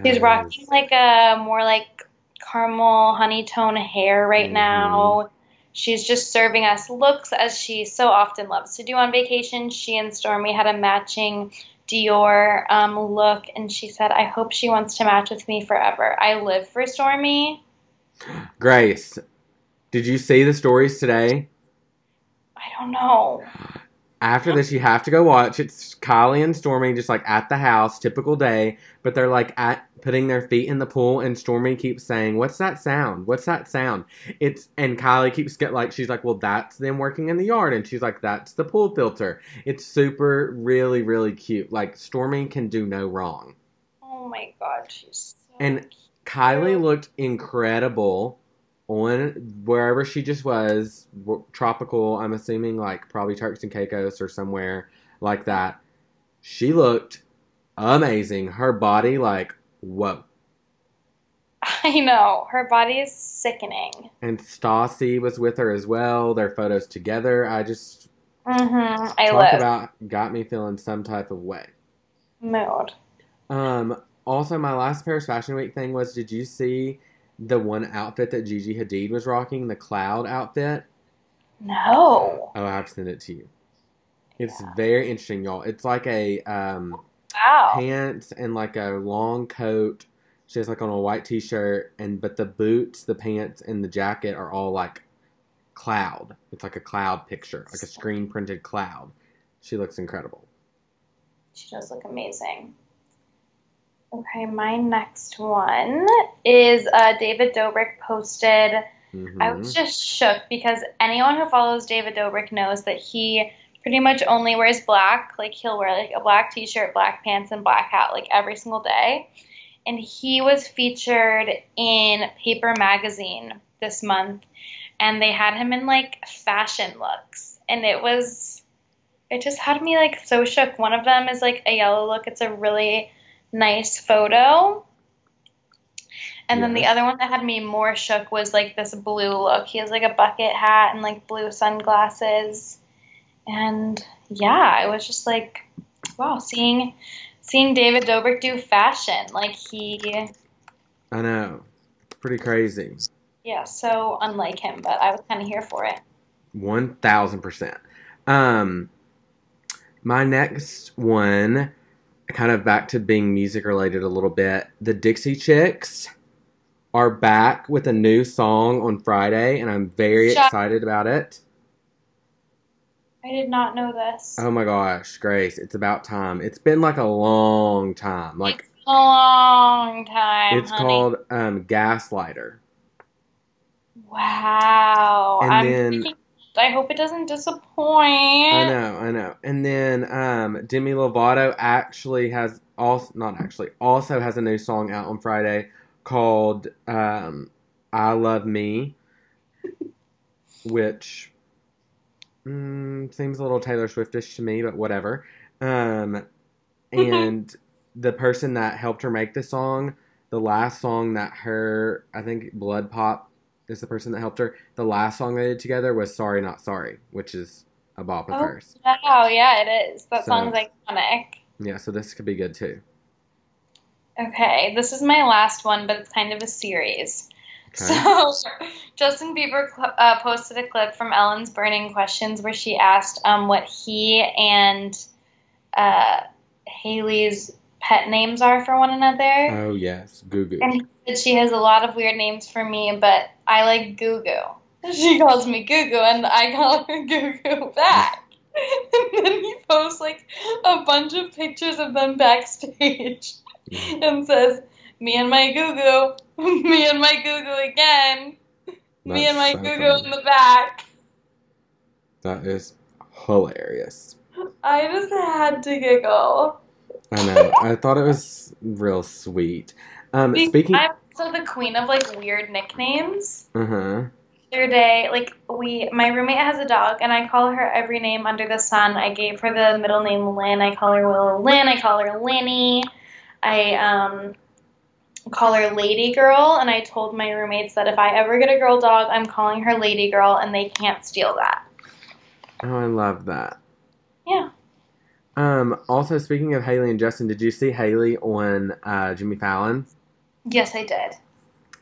S1: She's rocking like a more like caramel honey tone hair right
S2: Mhm.
S1: now. She's just serving us looks as she so often loves to do on vacation. She and Stormi had a matching Dior um, look, and she said, I hope she wants to match with me forever. I live for Stormi.
S2: Grace, did you see the stories today?
S1: I don't know.
S2: After this, you have to go watch. It's Kylie and Stormi just like at the house, typical day, but they're like at putting their feet in the pool, and Stormi keeps saying, "What's that sound? What's that sound?" It's and Kylie keeps get like she's like, "Well, that's them working in the yard," and she's like, "That's the pool filter." It's super, really, really cute. Like Stormi can do no wrong.
S1: Oh my god, she's so
S2: And
S1: cute.
S2: Kylie looked incredible on wherever she just was, tropical. I'm assuming like probably Turks and Caicos or somewhere like that. She looked amazing. Her body, like, whoa.
S1: I know. Her body is sickening.
S2: And Stassie was with her as well. Their photos together. I just
S1: Mm-hmm. I
S2: talk
S1: live.
S2: about got me feeling some type of way.
S1: Mood.
S2: Um. Also, my last Paris Fashion Week thing was: Did you see the one outfit that Gigi Hadid was rocking, the cloud outfit?
S1: No.
S2: Oh, I have to send it to you. It's
S1: Yeah.
S2: very interesting, y'all. It's like a um,
S1: Wow.
S2: pants and like a long coat. She has like on a white t-shirt, and but the boots, the pants, and the jacket are all like cloud. It's like a cloud picture, like a screen printed cloud. She looks incredible.
S1: She does look amazing. Okay, my next one is uh, David Dobrik posted.
S2: hmm
S1: I was just shook because anyone who follows David Dobrik knows that he pretty much only wears black. Like he'll wear like a black t-shirt, black pants, and black hat like every single day. And he was featured in Paper Magazine this month, and they had him in like fashion looks, and it was, it just had me like so shook. One of them is like a yellow look. It's a really nice photo. And then the other one that had me more shook was like this blue look. He has like a bucket hat and like blue sunglasses. And yeah, I was just like, wow, seeing seeing David Dobrik do fashion. Like he
S2: I know, pretty crazy.
S1: yeah, so unlike him, but I was kinda here for it.
S2: One thousand percent. Um, my next one, kind of back to being music related a little bit. The Dixie Chicks are back with a new song on Friday, and I'm very
S1: Shut-
S2: excited about it.
S1: I did not know this.
S2: Oh my gosh, Grace, it's about time. It's been like a long time. Like
S1: It's a long time.
S2: it's
S1: honey.
S2: called um, Gaslighter.
S1: Wow.
S2: And
S1: I'm
S2: then-
S1: thinking- I hope it doesn't disappoint.
S2: I know, I know. And then um, Demi Lovato actually has also not actually also has a new song out on Friday called um, "I Love Me," which mm, seems a little Taylor Swiftish to me, but whatever. Um, and the person that helped her make the song, the last song that her I think BloodPop is the person that helped her. The last song they did together was "Sorry Not Sorry," which is a bop of
S1: Oh.
S2: hers.
S1: Oh yeah, it is. That
S2: So-
S1: song's iconic.
S2: Yeah, so this could be good too.
S1: Okay, this is my last one, but it's kind of a series.
S2: Okay.
S1: So, Justin Bieber uh, posted a clip from Ellen's Burning Questions where she asked um, what he and uh, Hailey's pet names are for one another.
S2: oh yes, Goo Goo.
S1: And he said she has a lot of weird names for me, but I like Goo Goo. She calls me Goo Goo, and I call her Goo Goo back. And then he posts like a bunch of pictures of them backstage and says, Me and my Goo Goo, me and my Goo Goo again, me and my
S2: That's so
S1: Goo Goo in the back.
S2: That is hilarious.
S1: I just had to giggle.
S2: I know. I thought it was real sweet. Um,
S1: Because
S2: speaking.
S1: I'm also the queen of like weird nicknames.
S2: Uh huh.
S1: other day, like we, my roommate has a dog, and I call her every name under the sun. I gave her the middle name Lynn. I call her Willow Lynn. I call her Linny. I um, call her Lady Girl, and I told my roommates that if I ever get a girl dog, I'm calling her Lady Girl, and they can't steal that.
S2: Oh, I love that.
S1: Yeah.
S2: Um. Also, speaking of Hailey and Justin, did you see Hailey on uh, Jimmy Fallon?
S1: Yes, I did.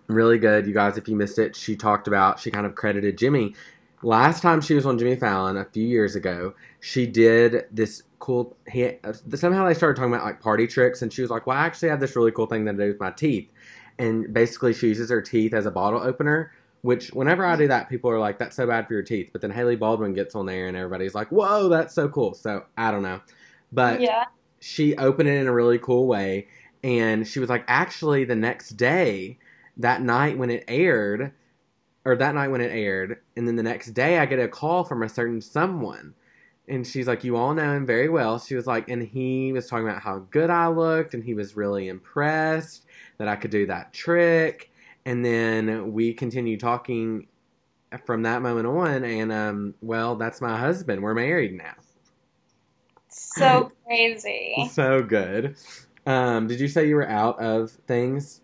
S2: Really good, you guys. If you missed it, she talked about she kind of credited Jimmy. Last time she was on Jimmy Fallon a few years ago, she did this cool. He somehow they started talking about like party tricks, and she was like, "Well, I actually have this really cool thing that I do with my teeth." And basically, she uses her teeth as a bottle opener. Which, whenever I do that, people are like, "That's so bad for your teeth." But then Hailey Baldwin gets on there, and everybody's like, "Whoa, that's so cool!" So I don't know, but
S1: yeah.
S2: she opened it in a really cool way and she was like actually the next day that night when it aired or that night when it aired and then the next day i get a call from a certain someone and she's like you all know him very well she was like and he was talking about how good i looked and he was really impressed that i could do that trick and then we continued talking from that moment on and um well that's my husband we're married now
S1: So crazy.
S2: so good. Um, did you say you were out of things?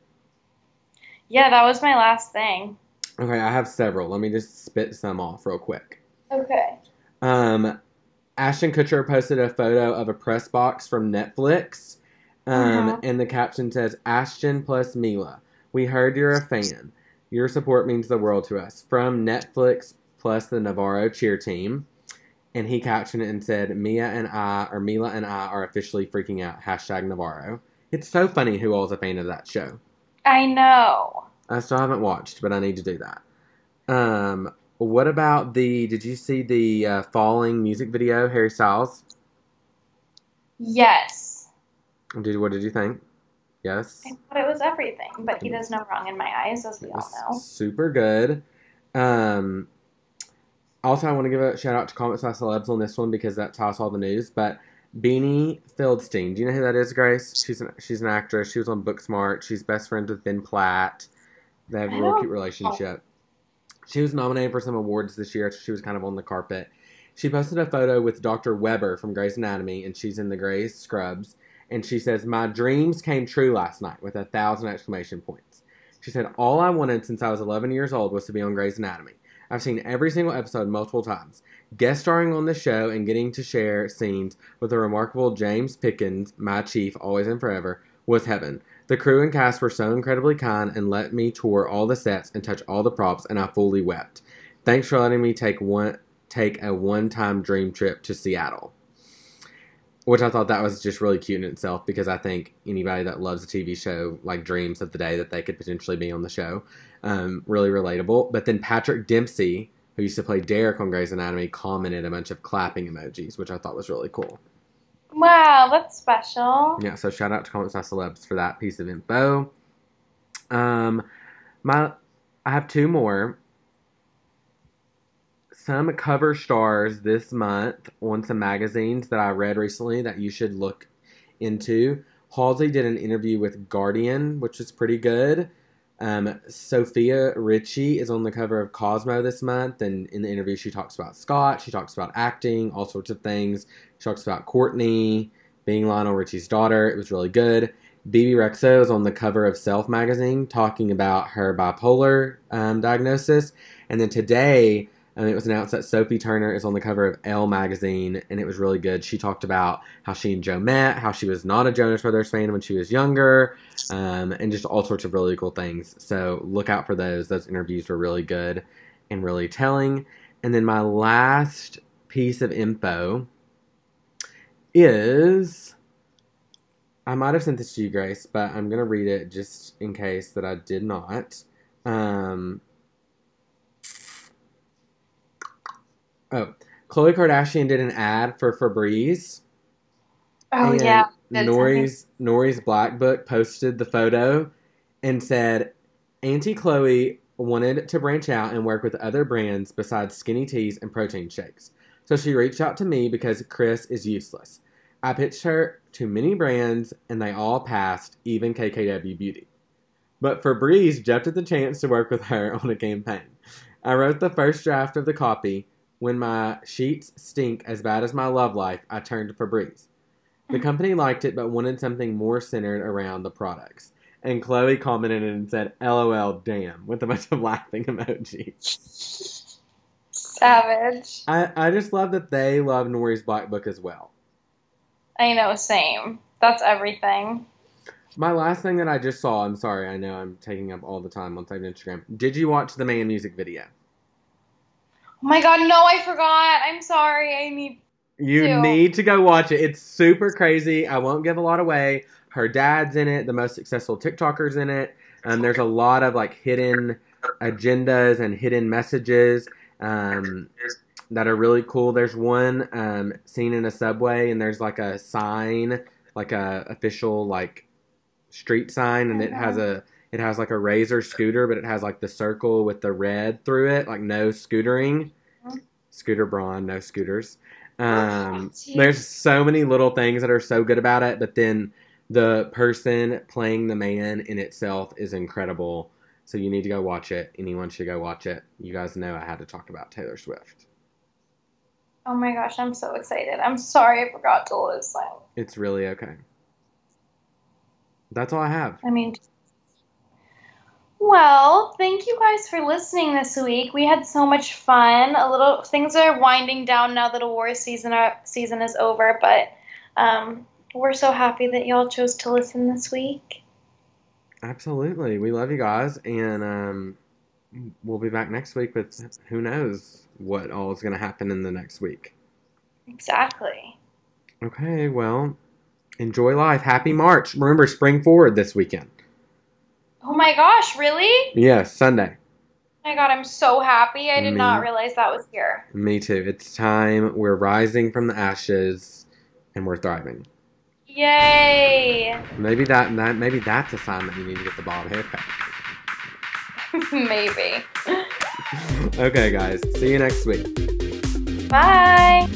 S1: Yeah, that was my last thing.
S2: Okay, I have several. Let me just spit some off real quick.
S1: Okay.
S2: Um, Ashton Kutcher posted a photo of a press box from Netflix, um,
S1: Uh-huh.
S2: and the caption says, "Ashton plus Mila. We heard you're a fan. Your support means the world to us. From Netflix plus the Navarro cheer team." And he captioned it and said, "Mia and I, or Mila and I, are officially freaking out." Hashtag Navarro. It's so funny who all's a fan of that show.
S1: I know.
S2: I still haven't watched, but I need to do that. Um, what about the? Did you see the uh, falling music video? Harry Styles.
S1: Yes.
S2: Did what did you think? Yes,
S1: I thought it was everything, but he does no wrong in my eyes, as we all know.
S2: super good. Um, also, I want to give a shout out to Comments by Celebs on this one because that's how I saw the news. But Beanie Feldstein, do you know who that is, Grace? She's an, she's an actress. She was on Booksmart. She's best friends with Ben Platt. They have a real cute relationship. She was nominated for some awards this year. She was kind of on the carpet. She posted a photo with Dr. Weber from Grey's Anatomy, and she's in the Grey's scrubs. And she says, "My dreams came true last night," with a thousand exclamation points. She said, "All I wanted since I was 11 years old was to be on Grey's Anatomy. I've seen every single episode multiple times, guest starring on the show and getting to share scenes with the remarkable James Pickens, my chief, always and forever, was heaven. The crew and cast were so incredibly kind and let me tour all the sets and touch all the props, and I fully wept. Thanks for letting me take one take a one-time dream trip to Seattle." Which I thought that was just really cute in itself because I think anybody that loves a TV show like dreams of the day that they could potentially be on the show. Um, really relatable. But then Patrick Dempsey, who used to play Derek on Grey's Anatomy, commented a bunch of clapping emojis, which I thought was really cool.
S1: Wow, that's special.
S2: Yeah, so shout out to Comments by Celebs for that piece of info. Um, my, I have two more. Some cover stars this month on some magazines that I read recently that you should look into. Halsey did an interview with Guardian, which was pretty good. Um, Sofia Richie is on the cover of Cosmo this month, and in the interview, she talks about Scott. She talks about acting, all sorts of things. She talks about Kourtney being Lionel Richie's daughter. It was really good. Bebe Rexha is on the cover of Self magazine talking about her bipolar um, diagnosis. And then today, um, it was announced that Sophie Turner is on the cover of Elle magazine, and it was really good. She talked about how she and Joe met, how she was not a Jonas Brothers fan when she was younger, um, and just all sorts of really cool things. So look out for those. Those interviews were really good and really telling. And then my last piece of info is I might have sent this to you, Grace, but I'm gonna read it just in case that I did not. Um, oh, Khloe Kardashian did an ad for Febreze.
S1: Oh
S2: and
S1: yeah. That's
S2: Nori's Nori's Black Book posted the photo and said, "Auntie Khloe wanted to branch out and work with other brands besides skinny teas and protein shakes. So she reached out to me because Kris is useless. I pitched her to many brands and they all passed, even KKW Beauty. But Febreze jumped at the chance to work with her on a campaign. I wrote the first draft of the copy. When my sheets stink as bad as my love life, I turned to Febreze. The hmm. company liked it but wanted something more centered around the products. And Khloe commented and said, LOL, damn, with a bunch of laughing emojis.
S1: Savage.
S2: I, I just love that they love Nori's Black Book as well.
S1: I know, same. That's everything.
S2: My last thing that I just saw, I'm sorry, I know I'm taking up all the time on Instagram. Did you watch the Man music video?
S1: Oh my god, no, I forgot. I'm sorry. I need.
S2: You
S1: Ew.
S2: need to go watch it. It's super crazy. I won't give a lot away. Her dad's in it, the most successful TikTokers in it. Um, there's a lot of like hidden agendas and hidden messages um, that are really cool. There's one um, scene in a subway, and there's like a sign, like a official like street sign, and it has a it has like a razor scooter, but it has like the circle with the red through it, like no scootering. Scooter Braun, no scooters. Um, there's so many little things that are so good about it, but then the person playing the man in itself is incredible. So you need to go watch it. Anyone should go watch it. You guys know I had to talk about Taylor Swift.
S1: Oh my gosh, I'm so excited. I'm sorry I forgot to listen.
S2: It's really okay. That's all I have.
S1: I mean, well, thank you guys for listening this week. We had so much fun. A little things are winding down now that awards season are, season is over, but um, we're so happy that y'all chose to listen this week.
S2: Absolutely. We love you guys. And um, we'll be back next week with who knows what all is going to happen in the next week.
S1: Exactly.
S2: Okay, well, enjoy life. Happy March. Remember, spring forward this weekend.
S1: Oh my gosh, really?
S2: Yes, Sunday.
S1: Oh my god, I'm so happy. I did
S2: Me.
S1: not realize that was here.
S2: Me too. It's time. We're rising from the ashes and we're thriving.
S1: Yay!
S2: Maybe that, that maybe that's a sign that you need to get the bob haircut.
S1: Maybe.
S2: okay, guys. See you next week.
S1: Bye.